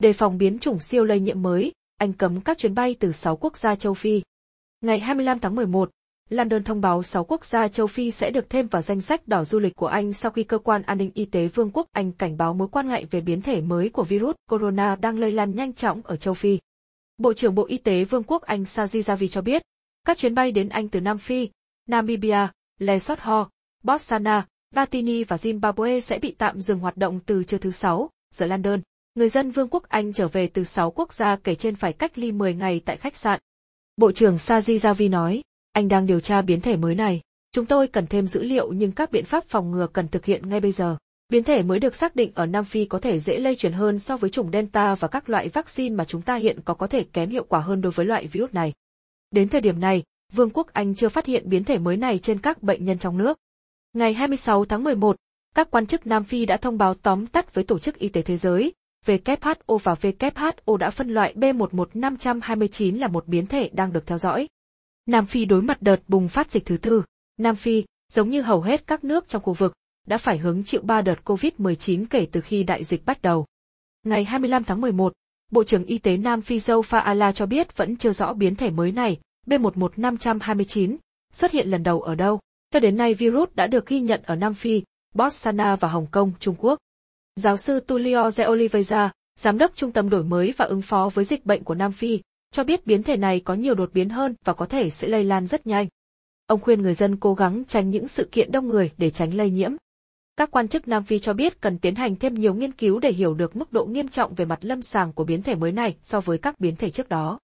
Đề phòng biến chủng siêu lây nhiễm mới, Anh cấm các chuyến bay từ 6 quốc gia châu Phi. Ngày 25 tháng 11, London thông báo 6 quốc gia châu Phi sẽ được thêm vào danh sách đỏ du lịch của Anh sau khi cơ quan an ninh y tế Vương quốc Anh cảnh báo mối quan ngại về biến thể mới của virus corona đang lây lan nhanh chóng ở châu Phi. Bộ trưởng Bộ Y tế Vương quốc Anh Sajid Javid cho biết, các chuyến bay đến Anh từ Nam Phi, Namibia, Lesotho, Botswana, Batini và Zimbabwe sẽ bị tạm dừng hoạt động từ trưa thứ Sáu, giờ London. Người dân Vương quốc Anh trở về từ 6 quốc gia kể trên phải cách ly 10 ngày tại khách sạn. Bộ trưởng Saji Javid nói, anh đang điều tra biến thể mới này. Chúng tôi cần thêm dữ liệu nhưng các biện pháp phòng ngừa cần thực hiện ngay bây giờ. Biến thể mới được xác định ở Nam Phi có thể dễ lây truyền hơn so với chủng Delta và các loại vaccine mà chúng ta hiện có có thể kém hiệu quả hơn đối với loại virus này. Đến thời điểm này, Vương quốc Anh chưa phát hiện biến thể mới này trên các bệnh nhân trong nước. Ngày 26 tháng 11, các quan chức Nam Phi đã thông báo tóm tắt với Tổ chức Y tế Thế giới, WHO và WHO đã phân loại B11529 là một biến thể đang được theo dõi. Nam Phi đối mặt đợt bùng phát dịch thứ tư. Nam Phi, giống như hầu hết các nước trong khu vực, đã phải hứng chịu 3 đợt COVID-19 kể từ khi đại dịch bắt đầu. Ngày 25 tháng 11, Bộ trưởng Y tế Nam Phi Joe Faala cho biết vẫn chưa rõ biến thể mới này, B11529, xuất hiện lần đầu ở đâu. Cho đến nay virus đã được ghi nhận ở Nam Phi, Botswana và Hồng Kông, Trung Quốc. Giáo sư Tulio De Oliveira, giám đốc Trung tâm đổi mới và ứng phó với dịch bệnh của Nam Phi, cho biết biến thể này có nhiều đột biến hơn và có thể sẽ lây lan rất nhanh. Ông khuyên người dân cố gắng tránh những sự kiện đông người để tránh lây nhiễm. Các quan chức Nam Phi cho biết cần tiến hành thêm nhiều nghiên cứu để hiểu được mức độ nghiêm trọng về mặt lâm sàng của biến thể mới này so với các biến thể trước đó.